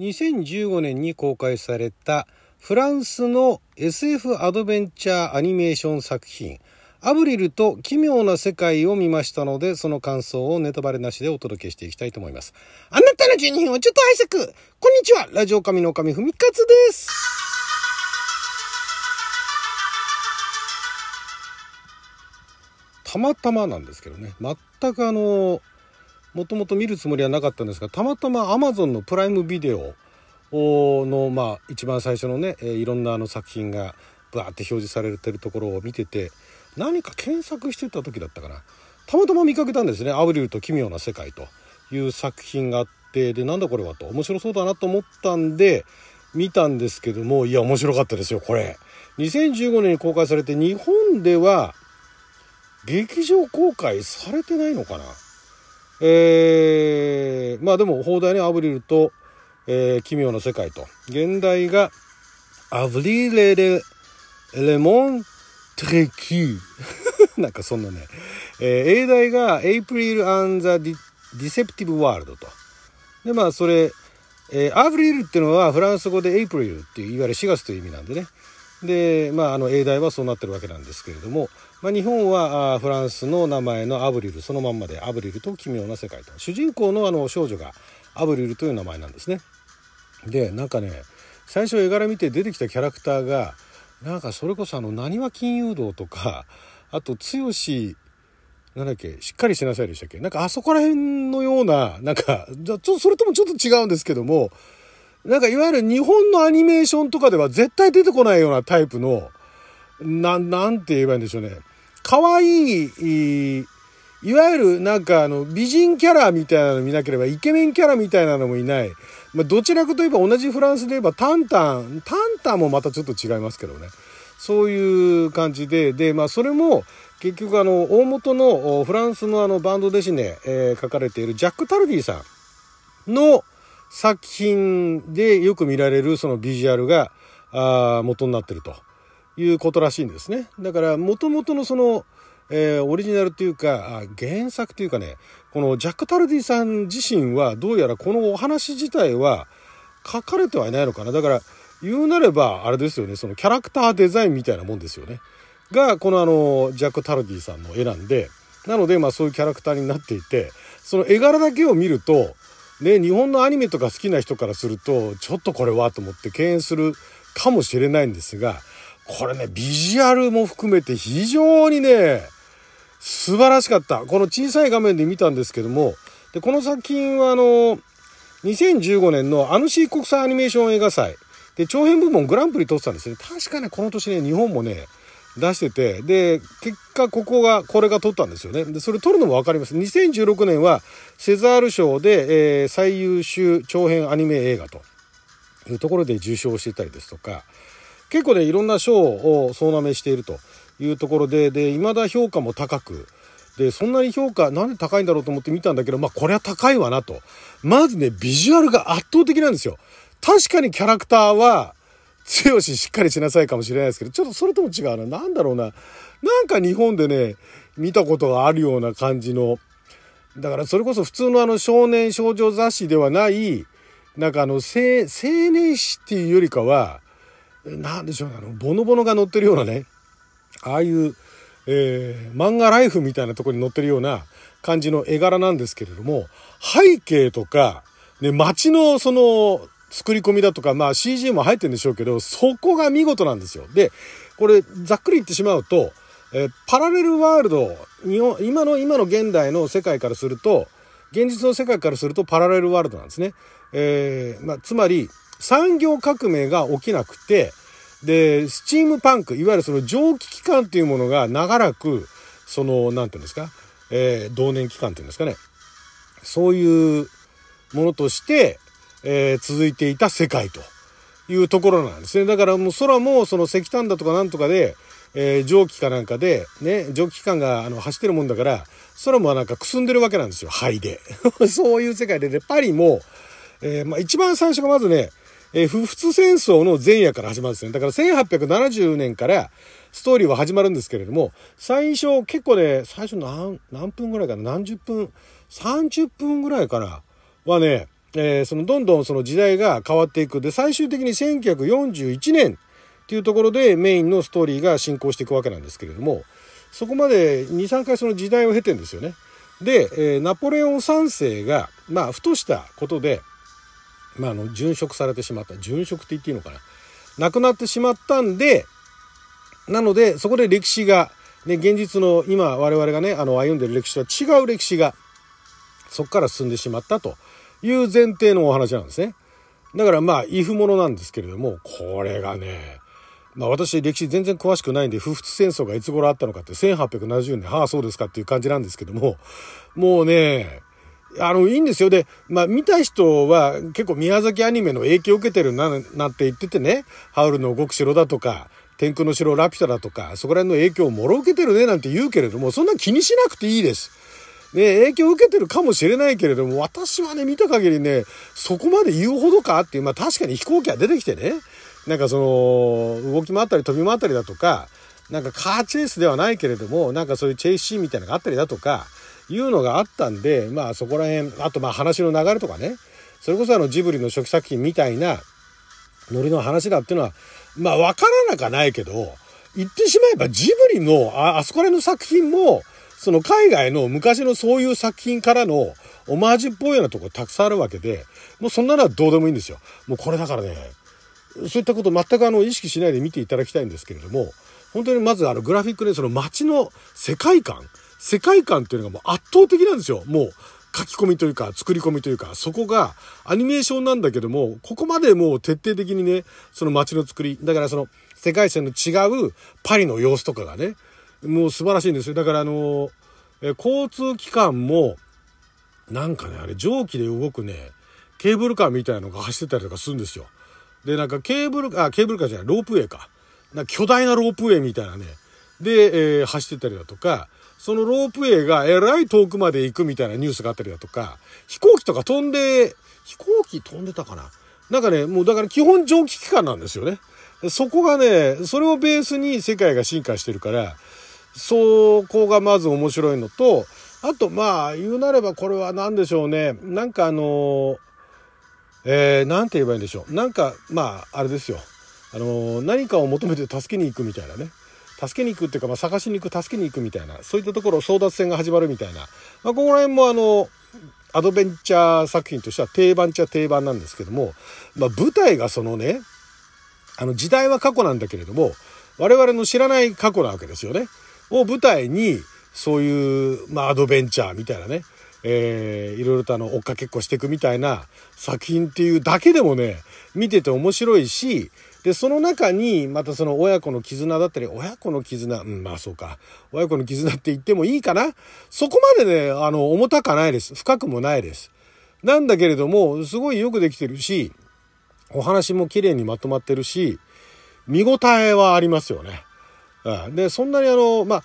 2015年に公開されたフランスの SF アドベンチャーアニメーション作品。アブリルと奇妙な世界を見ましたので、その感想をネタバレなしでお届けしていきたいと思います。あなたの12分をちょっと拝借こんにちは。ラジオ神の神ふみかつです。たまたまなんですけどね、全くあの、もともと見るつもりはなかったんですが、たまたま Amazon のプライムビデオの、まあ、一番最初のね、いろんなあの作品がバーって表示されてるところを見てて、何か検索してた時だったかな。たまたま見かけたんですね「アブリルと奇妙な世界」という作品があってでなんだこれはと。面白そうだなと思ったんで見たんですけどもいや面白かったですよこれ。2015年に公開されて日本では劇場公開されてないのかな。えー、まあでも放題ねアブリルと、えー、奇妙な世界と現代がアブリレレレモントレキュー なんかそんなね、えー、英題が April and the Deceptive World と。で、まあそれ、えー、アブリルっていうのはフランス語で April っていういわゆる4月という意味なんでね。で、まああの英題はそうなってるわけなんですけれども、まあ日本はフランスの名前のアブリルそのまんまでアブリルと奇妙な世界と。主人公のあの少女がアブリルという名前なんですね。で、なんかね、最初絵柄見て出てきたキャラクターが、なんかそれこそあの、なにわ金融道とか、あと、剛なんだっけ、しっかりしなさいでしたっけなんかあそこら辺のような、なんか、じゃちょっとそれともちょっと違うんですけども、なんかいわゆる日本のアニメーションとかでは絶対出てこないようなタイプの、なん、なんて言えばいいんでしょうね。可愛い、いわゆるなんかあの美人キャラみたいなの見なければイケメンキャラみたいなのもいない。まあ、どちらかといえば同じフランスで言えばタンタン、タンタンもまたちょっと違いますけどね。そういう感じで、で、まあそれも結局あの大元のフランスのあのバンドデシネ、えー、書かれているジャック・タルディさんの作品でよく見られるそのビジュアルがあ元になってるということらしいんですね。だから元々のそのえー、オリジナルというか、原作というかね、このジャック・タルディさん自身は、どうやらこのお話自体は書かれてはいないのかな。だから、言うなれば、あれですよね、そのキャラクターデザインみたいなもんですよね。が、このあの、ジャック・タルディさんの絵なんで、なので、まあそういうキャラクターになっていて、その絵柄だけを見ると、ね、日本のアニメとか好きな人からすると、ちょっとこれはと思って敬遠するかもしれないんですが、これね、ビジュアルも含めて非常にね、素晴らしかった。この小さい画面で見たんですけども、で、この作品はあの、2015年のアヌシー国際アニメーション映画祭で、長編部門グランプリ取ってたんですね。確かね、この年ね、日本もね、出してて、で、結果ここが、これが取ったんですよね。で、それ取るのもわかります。2016年はセザール賞で、えー、最優秀長編アニメ映画というところで受賞してたりですとか、結構ね、いろんな賞を総なめしているというところで、で、未だ評価も高く、で、そんなに評価、なんで高いんだろうと思って見たんだけど、まあ、これは高いわなと。まずね、ビジュアルが圧倒的なんですよ。確かにキャラクターは、強ししっかりしなさいかもしれないですけど、ちょっとそれとも違うな。なんだろうな。なんか日本でね、見たことがあるような感じの、だからそれこそ普通のあの少年少女雑誌ではない、なんかあの青年誌っていうよりかは、なんでしょうね、あの、ボノボノが載ってるようなね、ああいう、えー、漫画ライフみたいなとこに載ってるような感じの絵柄なんですけれども、背景とか、ね、街のその、作り込みだとか、まあ CG も入ってるんでしょうけど、そこが見事なんですよ。で、これ、ざっくり言ってしまうと、えー、パラレルワールド、日本、今の、今の現代の世界からすると、現実の世界からするとパラレルワールドなんですね。えー、まあ、つまり、産業革命が起きなくて、で、スチームパンク、いわゆるその蒸気機関っていうものが長らく、その、なんていうんですか、えー、同年期間っていうんですかね。そういうものとして、えー、続いていた世界というところなんですね。だからもう空もその石炭だとかなんとかで、えー、蒸気かなんかで、ね、蒸気機関があの走ってるもんだから、空もなんかくすんでるわけなんですよ、灰で。そういう世界で、で、パリも、えー、まあ一番最初がまずね、えー、不仏戦争の前夜から始まるんですね。だから1870年からストーリーは始まるんですけれども、最初結構ね、最初何、何分ぐらいかな何十分 ?30 分ぐらいかなはね、えー、そのどんどんその時代が変わっていく。で、最終的に1941年っていうところでメインのストーリーが進行していくわけなんですけれども、そこまで2、3回その時代を経てんですよね。で、えー、ナポレオン3世が、まあ、ふとしたことで、まあ、あの、殉職されてしまった。殉職って言っていいのかな。亡くなってしまったんで、なので、そこで歴史が、ね、現実の今我々がね、あの、歩んでる歴史とは違う歴史が、そこから進んでしまったという前提のお話なんですね。だからまあ、イフものなんですけれども、これがね、まあ私歴史全然詳しくないんで、不仏戦争がいつ頃あったのかって1870年、はあそうですかっていう感じなんですけども、もうね、あの、いいんですよ。で、まあ、見た人は結構宮崎アニメの影響を受けてるな、なんて言っててね、ハウルの動く城だとか、天空の城ラピュタだとか、そこら辺の影響をもろ受けてるねなんて言うけれども、そんな気にしなくていいです。ね、影響を受けてるかもしれないけれども、私はね、見た限りね、そこまで言うほどかっていう、まあ確かに飛行機が出てきてね、なんかその、動き回ったり飛び回ったりだとか、なんかカーチェイスではないけれども、なんかそういうチェイスシーンみたいなのがあったりだとか、いうのがあったんで、まあそこら辺、あとまあ話の流れとかね、それこそあのジブリの初期作品みたいなノリの話だっていうのは、まあわからなかないけど、言ってしまえばジブリのあ、あそこら辺の作品も、その海外の昔のそういう作品からのオマージュっぽいようなとこたくさんあるわけで、もうそんなのはどうでもいいんですよ。もうこれだからね、そういったこと全くあの意識しないで見ていただきたいんですけれども、本当にまずあのグラフィックでその街の世界観、世界観っていうのがもう圧倒的なんですよ。もう書き込みというか作り込みというかそこがアニメーションなんだけどもここまでもう徹底的にねその街の作りだからその世界線の違うパリの様子とかがねもう素晴らしいんですよ。だからあのえ交通機関もなんかねあれ蒸気で動くねケーブルカーみたいなのが走ってたりとかするんですよ。でなんかケーブルあケーブルカーじゃないロープウェイか。な巨大なロープウェイみたいなね。で、えー、走ってたりだとかそのロープウェイがえらい遠くまで行くみたいなニュースがあったりだとか、飛行機とか飛んで、飛行機飛んでたかな？なんかね、もうだから基本蒸気機関なんですよね。そこがね、それをベースに世界が進化してるから、そこがまず面白いのと、あとまあ言うなればこれは何でしょうね。なんかあの、えー、なんて言えばいいんでしょう。なんかまああれですよ。あの、何かを求めて助けに行くみたいなね。助けに行くっていうか、まあ、探しに行く助けに行くみたいなそういったところ争奪戦が始まるみたいな、まあ、ここら辺もあのアドベンチャー作品としては定番っちゃ定番なんですけども、まあ、舞台がそのねあの時代は過去なんだけれども我々の知らない過去なわけですよね。を舞台にそういう、まあ、アドベンチャーみたいなね、えー、いろいろとあの追っかけっこしていくみたいな作品っていうだけでもね見てて面白いしで、その中に、またその親子の絆だったり、親子の絆、うん、まあそうか。親子の絆って言ってもいいかなそこまでね、あの、重たかないです。深くもないです。なんだけれども、すごいよくできてるし、お話も綺麗にまとまってるし、見応えはありますよね。うん、で、そんなにあの、まあ、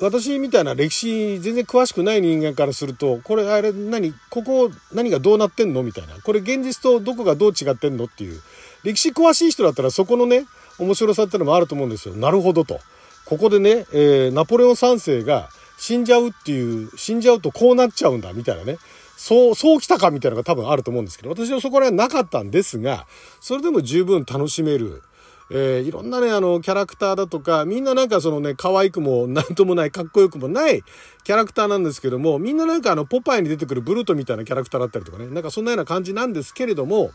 私みたいな歴史全然詳しくない人間からすると、これあれ何、ここ何がどうなってんの？みたいな。これ現実とどこがどう違ってんの？っていう歴史詳しい人だったらそこのね、面白さってのもあると思うんですよ。なるほどと。ここでね、えー、ナポレオン3世が死んじゃうっていう、死んじゃうとこうなっちゃうんだみたいなね。そう、そうきたかみたいなのが多分あると思うんですけど、私はそこら辺なかったんですが、それでも十分楽しめる。えー、いろんなね、あの、キャラクターだとか、みんななんかそのね、可愛くもなんともない、かっこよくもないキャラクターなんですけども、みんななんかあの、ポパイに出てくるブルートみたいなキャラクターだったりとかね、なんかそんなような感じなんですけれども、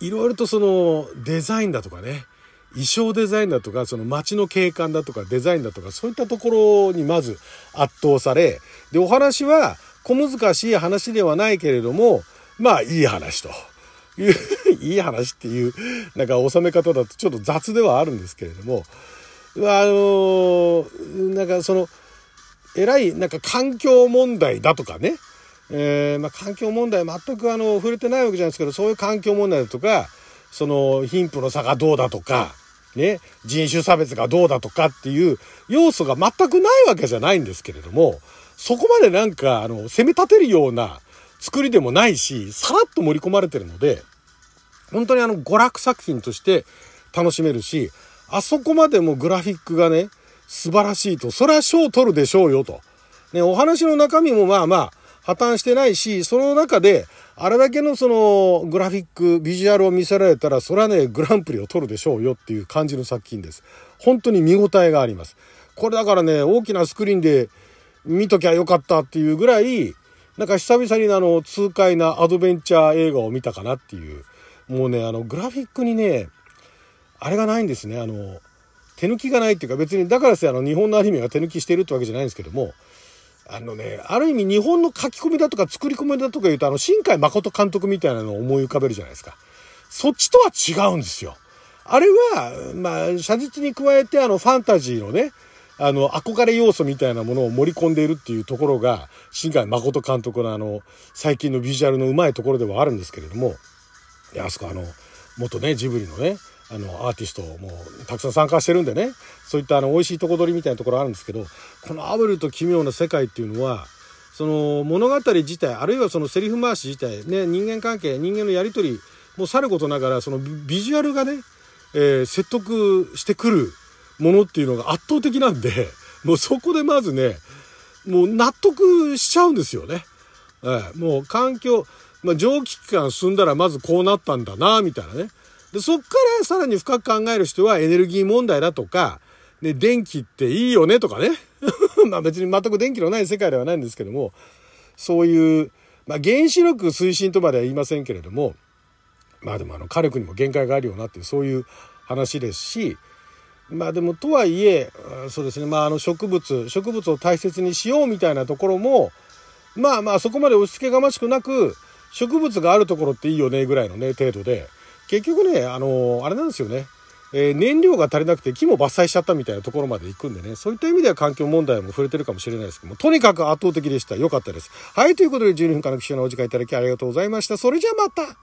いろいろとそのデザインだとかね衣装デザインだとかその街の景観だとかデザインだとかそういったところにまず圧倒されでお話は小難しい話ではないけれどもまあいい話と。い ういい話っていうなんか収め方だとちょっと雑ではあるんですけれどもあのなんかその偉いなんか環境問題だとかね。えー、まあ、環境問題全くあの触れてないわけじゃないですけどそういう環境問題だとかその貧富の差がどうだとか、ね、人種差別がどうだとかっていう要素が全くないわけじゃないんですけれどもそこまでなんかあの攻め立てるような作りでもないしさらっと盛り込まれてるので本当にあの娯楽作品として楽しめるしあそこまでもグラフィックがね素晴らしいとそれは賞取るでしょうよと。ね、お話の中身もまあまあ破綻してないし、その中で、あれだけのそのグラフィック、ビジュアルを見せられたら、それはね、グランプリを取るでしょうよっていう感じの作品です。本当に見応えがあります。これだからね、大きなスクリーンで見ときゃよかったっていうぐらい、なんか久々にあの、痛快なアドベンチャー映画を見たかなっていう。もうね、あの、グラフィックにね、あれがないんですね。あの、手抜きがないっていうか別に、だからせあの、日本のアニメが手抜きしてるってわけじゃないんですけども、あのね、ある意味日本の書き込みだとか作り込みだとか言うと、あの、新海誠監督みたいなのを思い浮かべるじゃないですか。そっちとは違うんですよ。あれは、まあ、写実に加えて、あの、ファンタジーのね、あの、憧れ要素みたいなものを盛り込んでいるっていうところが、新海誠監督のあの、最近のビジュアルのうまいところではあるんですけれども、いや、あそこあの、元ね、ジブリのね、あの、アーティストもたくさん参加してるんでね、そういったあの、美味しいとこ取りみたいなところあるんですけど、このアブルと奇妙な世界っていうのは、その物語自体、あるいはそのセリフ回し自体、ね、人間関係、人間のやりとりもさることながら、そのビジュアルがね、えー、説得してくるものっていうのが圧倒的なんで、もうそこでまずね、もう納得しちゃうんですよね。えー、もう環境、まあ、蒸気機関進んだらまずこうなったんだな、みたいなね。で、そっからさらに深く考える人はエネルギー問題だとか、ね、電気っていいよねとかね。まあ別に全く電気のない世界ではないんですけども、そういう、まあ原子力推進とまでは言いませんけれども、まあでもあの火力にも限界があるよなっていうそういう話ですし、まあでもとはいえ、そうですね、まああの植物、植物を大切にしようみたいなところも、まあまあそこまで押し付けがましくなく、植物があるところっていいよねぐらいのね、程度で、結局ね、あの、あれなんですよね。えー、燃料が足りなくて木も伐採しちゃったみたいなところまで行くんでね、そういった意味では環境問題も触れてるかもしれないですけども、とにかく圧倒的でした。良かったです。はい、ということで12分間の貴重なお時間いただきありがとうございました。それじゃあまた